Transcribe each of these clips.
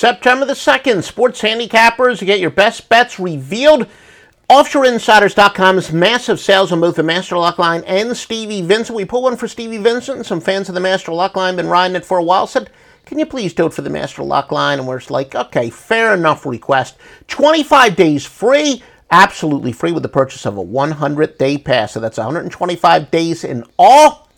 September the 2nd, sports handicappers, you get your best bets revealed. OffshoreInsiders.com's massive sales on both the Master Lock line and Stevie Vincent. We pull one for Stevie Vincent. Some fans of the Master Lock line been riding it for a while. Said, can you please do it for the Master Lock line? And we're like, okay, fair enough request. 25 days free, absolutely free with the purchase of a 100 day pass. So that's 125 days in all.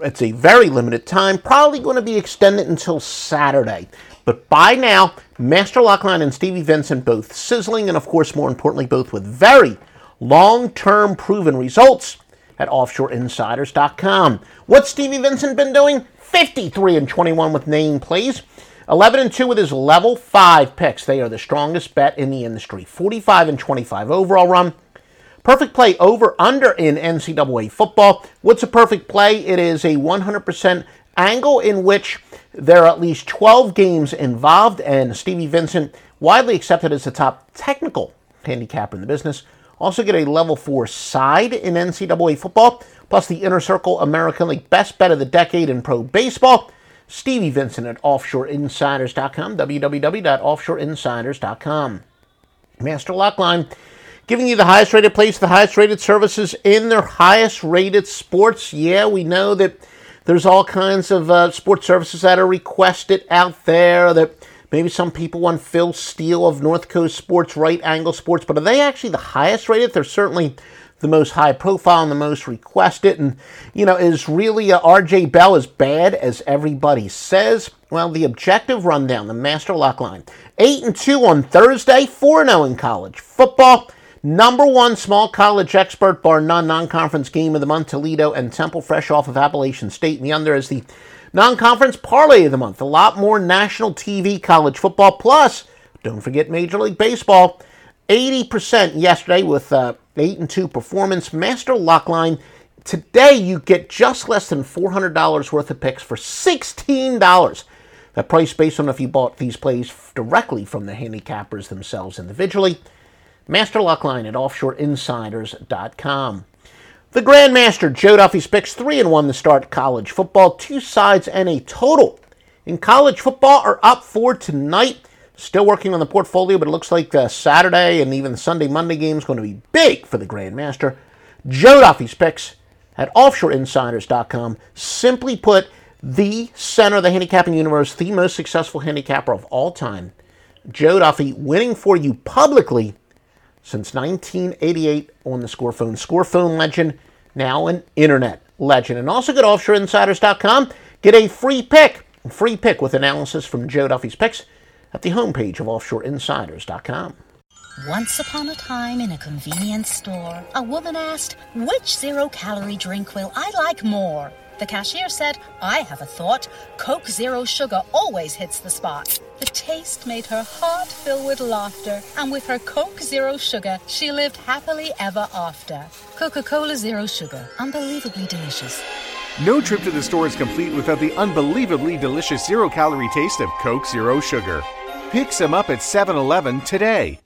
It's a very limited time, probably going to be extended until Saturday. But by now, Master Lockline and Stevie Vincent both sizzling, and of course, more importantly, both with very long term proven results at offshoreinsiders.com. What's Stevie Vincent been doing? 53 and 21 with name plays. 11 and 2 with his level 5 picks. They are the strongest bet in the industry. 45 and 25 overall run. Perfect play over under in NCAA football. What's a perfect play? It is a 100% angle in which there are at least 12 games involved, and Stevie Vincent, widely accepted as the top technical handicapper in the business, also get a level 4 side in NCAA football, plus the Inner Circle American League Best Bet of the Decade in Pro Baseball. Stevie Vincent at OffshoreInsiders.com, www.offshoreinsiders.com. Master Lockline, giving you the highest rated place, the highest rated services in their highest rated sports. Yeah, we know that there's all kinds of uh, sports services that are requested out there that maybe some people want Phil Steele of North Coast Sports, Right Angle Sports, but are they actually the highest rated? They're certainly the most high profile and the most requested. And, you know, is really uh, RJ Bell as bad as everybody says? Well, the objective rundown, the master lock line 8 and 2 on Thursday, 4 0 in college football. Number one small college expert, bar none, non conference game of the month, Toledo and Temple, fresh off of Appalachian State. And the under is the non conference parlay of the month. A lot more national TV college football. Plus, don't forget Major League Baseball. 80% yesterday with uh, 8 and 2 performance. Master Lockline. Today, you get just less than $400 worth of picks for $16. That price based on if you bought these plays directly from the handicappers themselves individually. Master Lockline at offshoreinsiders.com. The Grandmaster, Joe Duffy's picks 3 and 1 to start college football. Two sides and a total in college football are up for tonight. Still working on the portfolio, but it looks like the Saturday and even the Sunday Monday game is going to be big for the Grandmaster. Joe Duffy's picks at offshoreinsiders.com. Simply put, the center of the handicapping universe, the most successful handicapper of all time. Joe Duffy winning for you publicly since 1988 on the Scorephone. Scorephone legend, now an internet legend. And also go to offshoreinsiders.com. Get a free pick, free pick with analysis from Joe Duffy's picks at the homepage of offshoreinsiders.com. Once upon a time in a convenience store, a woman asked, Which zero calorie drink will I like more? The cashier said, I have a thought. Coke Zero Sugar always hits the spot. The taste made her heart fill with laughter, and with her Coke Zero Sugar, she lived happily ever after. Coca Cola Zero Sugar, unbelievably delicious. No trip to the store is complete without the unbelievably delicious zero calorie taste of Coke Zero Sugar. Pick some up at 7 Eleven today.